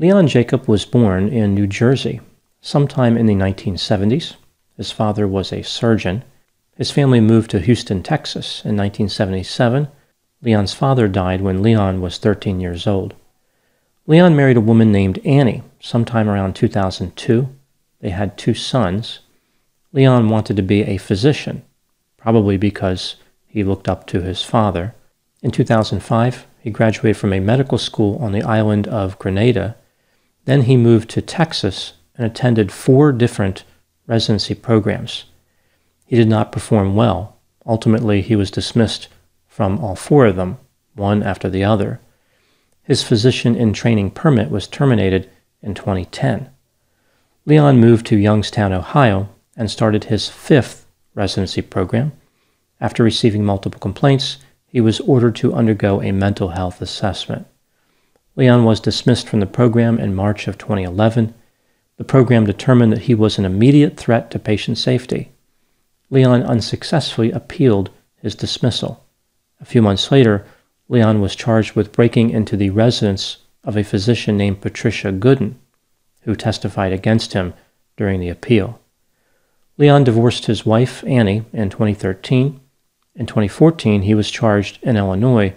Leon Jacob was born in New Jersey sometime in the 1970s. His father was a surgeon. His family moved to Houston, Texas in 1977. Leon's father died when Leon was 13 years old. Leon married a woman named Annie sometime around 2002. They had two sons. Leon wanted to be a physician, probably because he looked up to his father. In 2005, he graduated from a medical school on the island of Grenada then he moved to Texas and attended four different residency programs. He did not perform well. Ultimately, he was dismissed from all four of them, one after the other. His physician in training permit was terminated in 2010. Leon moved to Youngstown, Ohio, and started his fifth residency program. After receiving multiple complaints, he was ordered to undergo a mental health assessment. Leon was dismissed from the program in March of 2011. The program determined that he was an immediate threat to patient safety. Leon unsuccessfully appealed his dismissal. A few months later, Leon was charged with breaking into the residence of a physician named Patricia Gooden, who testified against him during the appeal. Leon divorced his wife, Annie, in 2013. In 2014, he was charged in Illinois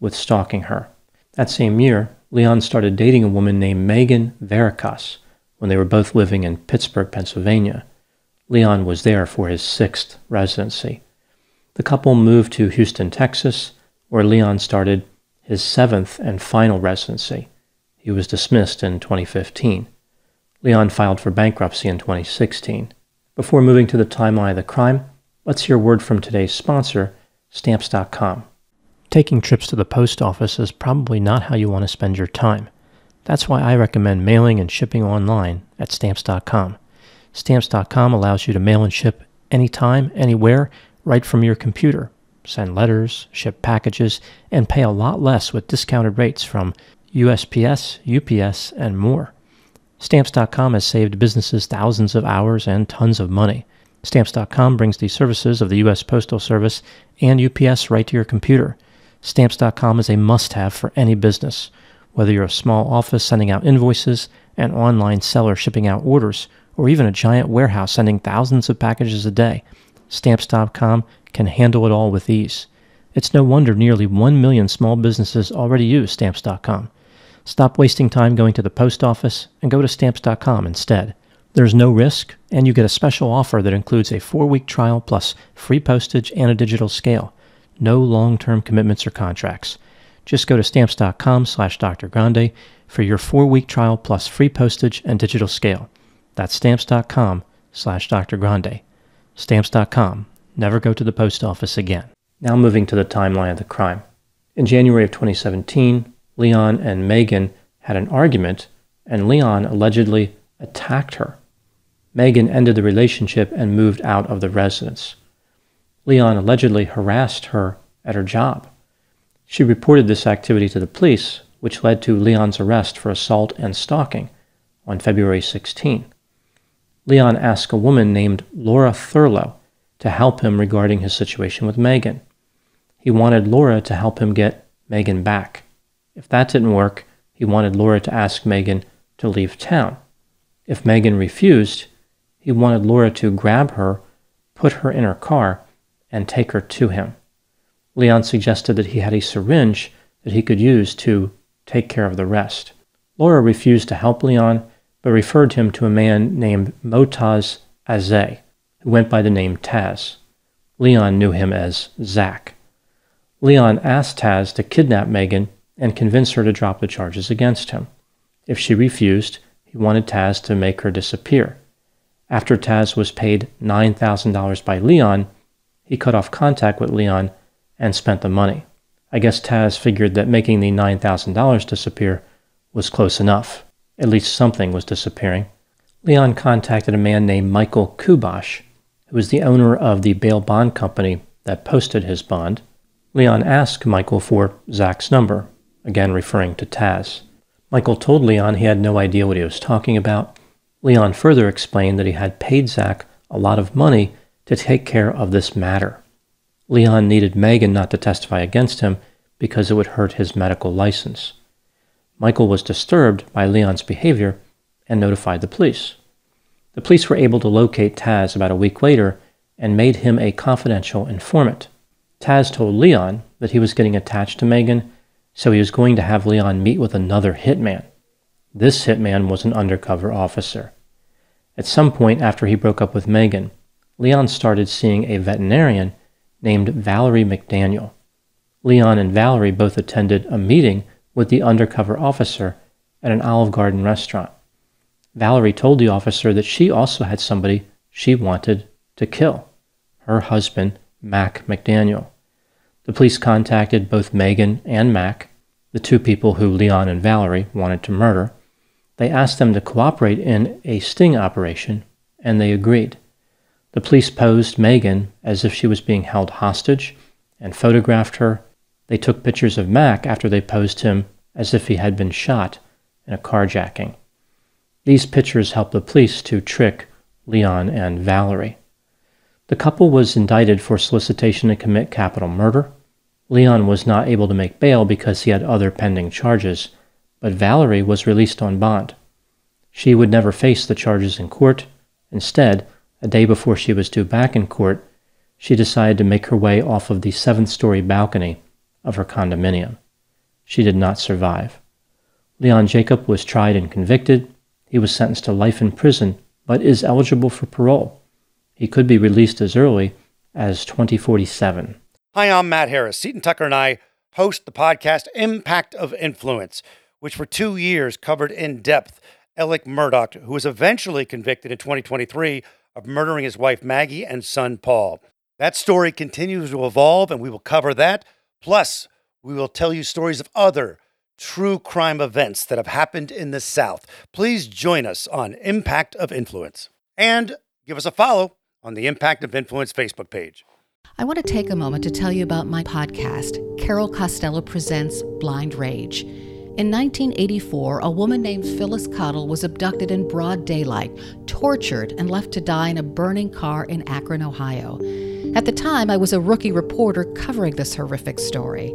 with stalking her. That same year, Leon started dating a woman named Megan Verikas when they were both living in Pittsburgh, Pennsylvania. Leon was there for his sixth residency. The couple moved to Houston, Texas, where Leon started his seventh and final residency. He was dismissed in 2015. Leon filed for bankruptcy in 2016. Before moving to the timeline of the crime, let's hear word from today's sponsor, Stamps.com. Taking trips to the post office is probably not how you want to spend your time. That's why I recommend mailing and shipping online at stamps.com. Stamps.com allows you to mail and ship anytime, anywhere, right from your computer. Send letters, ship packages, and pay a lot less with discounted rates from USPS, UPS, and more. Stamps.com has saved businesses thousands of hours and tons of money. Stamps.com brings the services of the U.S. Postal Service and UPS right to your computer. Stamps.com is a must have for any business. Whether you're a small office sending out invoices, an online seller shipping out orders, or even a giant warehouse sending thousands of packages a day, Stamps.com can handle it all with ease. It's no wonder nearly 1 million small businesses already use Stamps.com. Stop wasting time going to the post office and go to Stamps.com instead. There's no risk, and you get a special offer that includes a four week trial plus free postage and a digital scale. No long-term commitments or contracts. Just go to stamps.com slash drgrande for your four-week trial plus free postage and digital scale. That's stamps.com slash drgrande. Stamps.com. Never go to the post office again. Now moving to the timeline of the crime. In January of 2017, Leon and Megan had an argument, and Leon allegedly attacked her. Megan ended the relationship and moved out of the residence. Leon allegedly harassed her at her job. She reported this activity to the police, which led to Leon's arrest for assault and stalking on February 16. Leon asked a woman named Laura Thurlow to help him regarding his situation with Megan. He wanted Laura to help him get Megan back. If that didn't work, he wanted Laura to ask Megan to leave town. If Megan refused, he wanted Laura to grab her, put her in her car, and take her to him. Leon suggested that he had a syringe that he could use to take care of the rest. Laura refused to help Leon, but referred him to a man named Motaz Azzaz, who went by the name Taz. Leon knew him as Zach. Leon asked Taz to kidnap Megan and convince her to drop the charges against him. If she refused, he wanted Taz to make her disappear. After Taz was paid $9,000 by Leon, he cut off contact with Leon and spent the money. I guess Taz figured that making the $9,000 disappear was close enough. At least something was disappearing. Leon contacted a man named Michael Kubosh, who was the owner of the bail bond company that posted his bond. Leon asked Michael for Zach's number, again referring to Taz. Michael told Leon he had no idea what he was talking about. Leon further explained that he had paid Zach a lot of money to take care of this matter. Leon needed Megan not to testify against him because it would hurt his medical license. Michael was disturbed by Leon's behavior and notified the police. The police were able to locate Taz about a week later and made him a confidential informant. Taz told Leon that he was getting attached to Megan, so he was going to have Leon meet with another hitman. This hitman was an undercover officer. At some point after he broke up with Megan, Leon started seeing a veterinarian named Valerie McDaniel. Leon and Valerie both attended a meeting with the undercover officer at an Olive Garden restaurant. Valerie told the officer that she also had somebody she wanted to kill her husband, Mac McDaniel. The police contacted both Megan and Mac, the two people who Leon and Valerie wanted to murder. They asked them to cooperate in a sting operation, and they agreed. The police posed Megan as if she was being held hostage and photographed her they took pictures of Mac after they posed him as if he had been shot in a carjacking. These pictures helped the police to trick Leon and Valerie. The couple was indicted for solicitation to commit capital murder. Leon was not able to make bail because he had other pending charges, but Valerie was released on bond. She would never face the charges in court. Instead, a day before she was due back in court, she decided to make her way off of the seventh story balcony of her condominium. She did not survive. Leon Jacob was tried and convicted. He was sentenced to life in prison, but is eligible for parole. He could be released as early as 2047. Hi, I'm Matt Harris. Seton Tucker and I host the podcast Impact of Influence, which for two years covered in depth Alec Murdaugh, who was eventually convicted in 2023 of murdering his wife Maggie and son Paul. That story continues to evolve, and we will cover that Plus, we will tell you stories of other true crime events that have happened in the South. Please join us on Impact of Influence and give us a follow on the Impact of Influence Facebook page. I want to take a moment to tell you about my podcast, Carol Costello Presents Blind Rage. In 1984, a woman named Phyllis Cottle was abducted in broad daylight, tortured, and left to die in a burning car in Akron, Ohio. At the time, I was a rookie reporter covering this horrific story.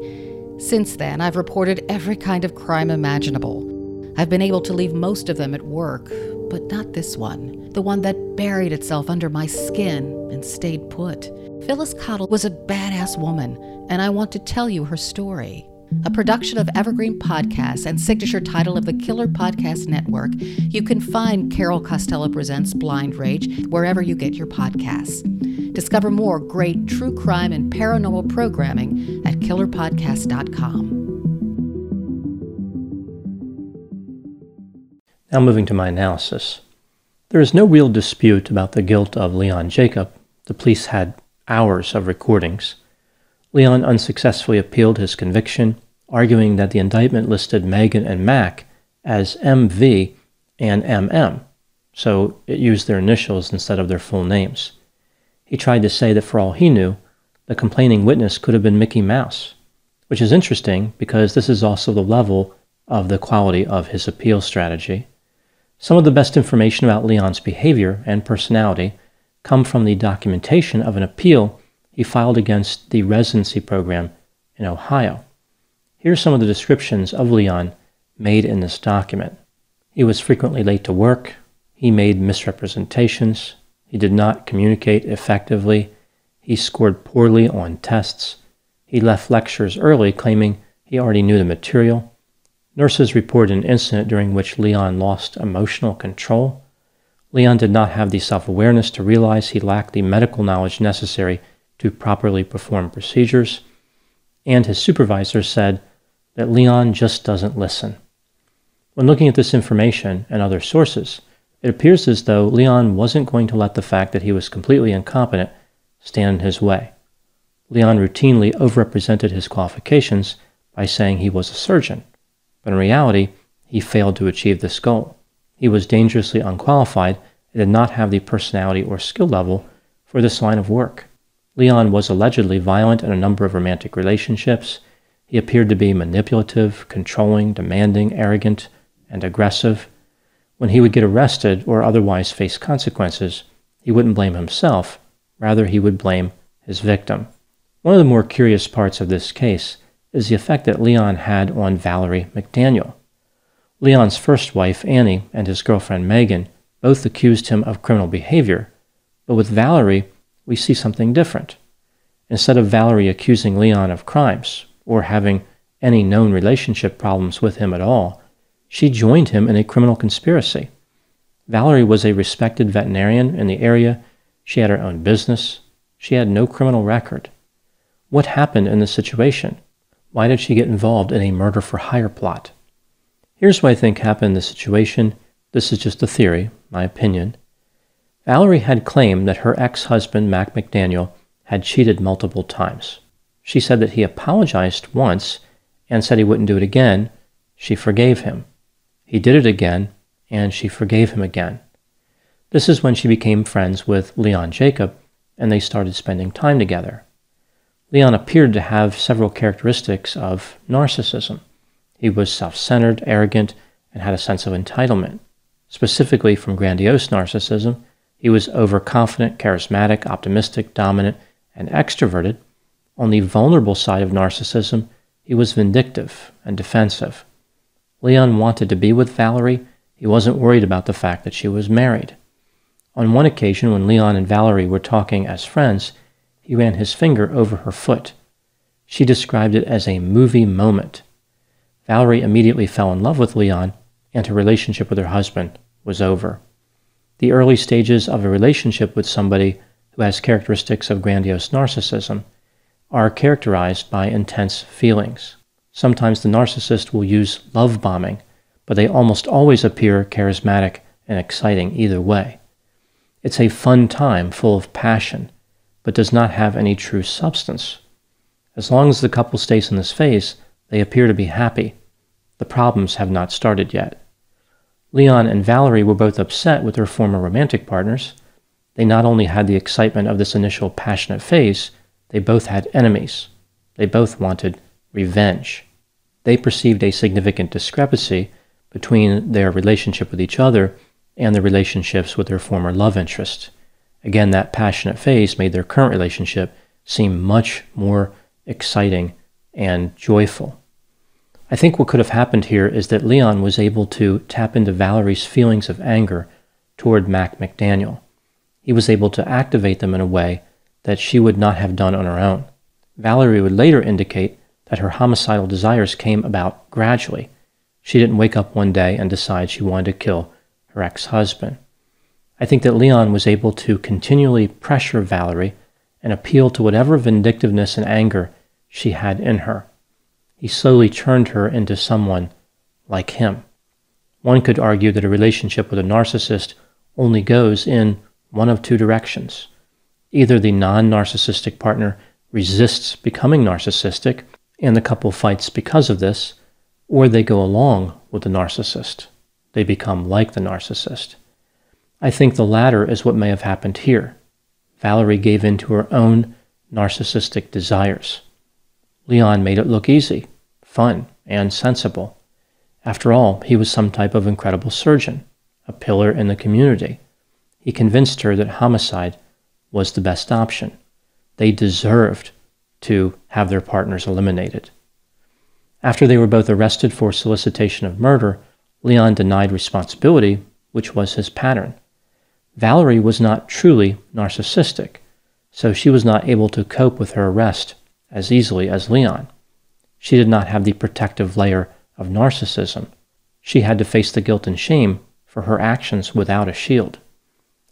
Since then, I've reported every kind of crime imaginable. I've been able to leave most of them at work, but not this one, the one that buried itself under my skin and stayed put. Phyllis Cottle was a badass woman, and I want to tell you her story. A production of Evergreen Podcasts and signature title of the Killer Podcast Network, you can find Carol Costello Presents Blind Rage wherever you get your podcasts. Discover more great true crime and paranormal programming at killerpodcast.com. Now, moving to my analysis. There is no real dispute about the guilt of Leon Jacob. The police had hours of recordings. Leon unsuccessfully appealed his conviction, arguing that the indictment listed Megan and Mac as MV and MM, so it used their initials instead of their full names. He tried to say that for all he knew, the complaining witness could have been Mickey Mouse, which is interesting because this is also the level of the quality of his appeal strategy. Some of the best information about Leon's behavior and personality come from the documentation of an appeal he filed against the residency program in Ohio. Here are some of the descriptions of Leon made in this document. He was frequently late to work. He made misrepresentations. He did not communicate effectively. He scored poorly on tests. He left lectures early, claiming he already knew the material. Nurses reported an incident during which Leon lost emotional control. Leon did not have the self awareness to realize he lacked the medical knowledge necessary to properly perform procedures. And his supervisor said that Leon just doesn't listen. When looking at this information and other sources, it appears as though Leon wasn't going to let the fact that he was completely incompetent stand in his way. Leon routinely overrepresented his qualifications by saying he was a surgeon, but in reality, he failed to achieve this goal. He was dangerously unqualified and did not have the personality or skill level for this line of work. Leon was allegedly violent in a number of romantic relationships. He appeared to be manipulative, controlling, demanding, arrogant, and aggressive. When he would get arrested or otherwise face consequences, he wouldn't blame himself, rather, he would blame his victim. One of the more curious parts of this case is the effect that Leon had on Valerie McDaniel. Leon's first wife, Annie, and his girlfriend, Megan, both accused him of criminal behavior, but with Valerie, we see something different. Instead of Valerie accusing Leon of crimes or having any known relationship problems with him at all, she joined him in a criminal conspiracy. Valerie was a respected veterinarian in the area. She had her own business. She had no criminal record. What happened in this situation? Why did she get involved in a murder for hire plot? Here's what I think happened in this situation. This is just a theory, my opinion. Valerie had claimed that her ex husband, Mac McDaniel, had cheated multiple times. She said that he apologized once and said he wouldn't do it again. She forgave him. He did it again, and she forgave him again. This is when she became friends with Leon Jacob, and they started spending time together. Leon appeared to have several characteristics of narcissism. He was self centered, arrogant, and had a sense of entitlement. Specifically, from grandiose narcissism, he was overconfident, charismatic, optimistic, dominant, and extroverted. On the vulnerable side of narcissism, he was vindictive and defensive. Leon wanted to be with Valerie. He wasn't worried about the fact that she was married. On one occasion, when Leon and Valerie were talking as friends, he ran his finger over her foot. She described it as a movie moment. Valerie immediately fell in love with Leon, and her relationship with her husband was over. The early stages of a relationship with somebody who has characteristics of grandiose narcissism are characterized by intense feelings. Sometimes the narcissist will use love bombing, but they almost always appear charismatic and exciting either way. It's a fun time full of passion, but does not have any true substance. As long as the couple stays in this phase, they appear to be happy. The problems have not started yet. Leon and Valerie were both upset with their former romantic partners. They not only had the excitement of this initial passionate phase, they both had enemies. They both wanted revenge they perceived a significant discrepancy between their relationship with each other and their relationships with their former love interest. Again, that passionate phase made their current relationship seem much more exciting and joyful. I think what could have happened here is that Leon was able to tap into Valerie's feelings of anger toward Mac McDaniel. He was able to activate them in a way that she would not have done on her own. Valerie would later indicate that her homicidal desires came about gradually. She didn't wake up one day and decide she wanted to kill her ex husband. I think that Leon was able to continually pressure Valerie and appeal to whatever vindictiveness and anger she had in her. He slowly turned her into someone like him. One could argue that a relationship with a narcissist only goes in one of two directions. Either the non narcissistic partner resists becoming narcissistic and the couple fights because of this, or they go along with the narcissist. They become like the narcissist. I think the latter is what may have happened here. Valerie gave in to her own narcissistic desires. Leon made it look easy, fun, and sensible. After all, he was some type of incredible surgeon, a pillar in the community. He convinced her that homicide was the best option. They deserved to have their partners eliminated. After they were both arrested for solicitation of murder, Leon denied responsibility, which was his pattern. Valerie was not truly narcissistic, so she was not able to cope with her arrest as easily as Leon. She did not have the protective layer of narcissism, she had to face the guilt and shame for her actions without a shield.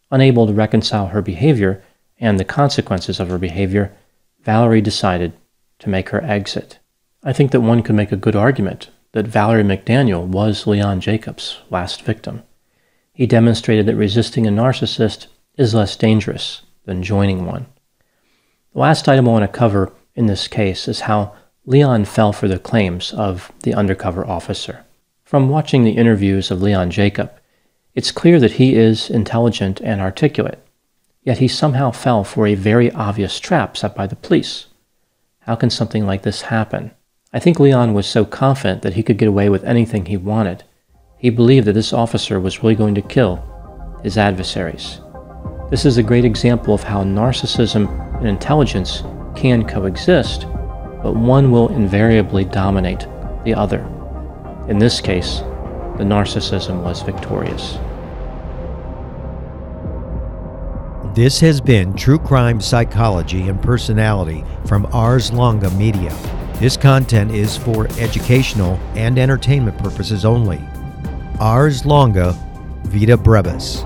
Unable to reconcile her behavior and the consequences of her behavior, Valerie decided to make her exit. I think that one could make a good argument that Valerie McDaniel was Leon Jacobs' last victim. He demonstrated that resisting a narcissist is less dangerous than joining one. The last item I want to cover in this case is how Leon fell for the claims of the undercover officer. From watching the interviews of Leon Jacob, it's clear that he is intelligent and articulate, yet he somehow fell for a very obvious trap set by the police. How can something like this happen? I think Leon was so confident that he could get away with anything he wanted. He believed that this officer was really going to kill his adversaries. This is a great example of how narcissism and intelligence can coexist, but one will invariably dominate the other. In this case, the narcissism was victorious. This has been True Crime Psychology and Personality from Ars Longa Media. This content is for educational and entertainment purposes only. Ars Longa Vita Brevis.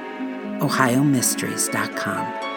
OhioMysteries.com.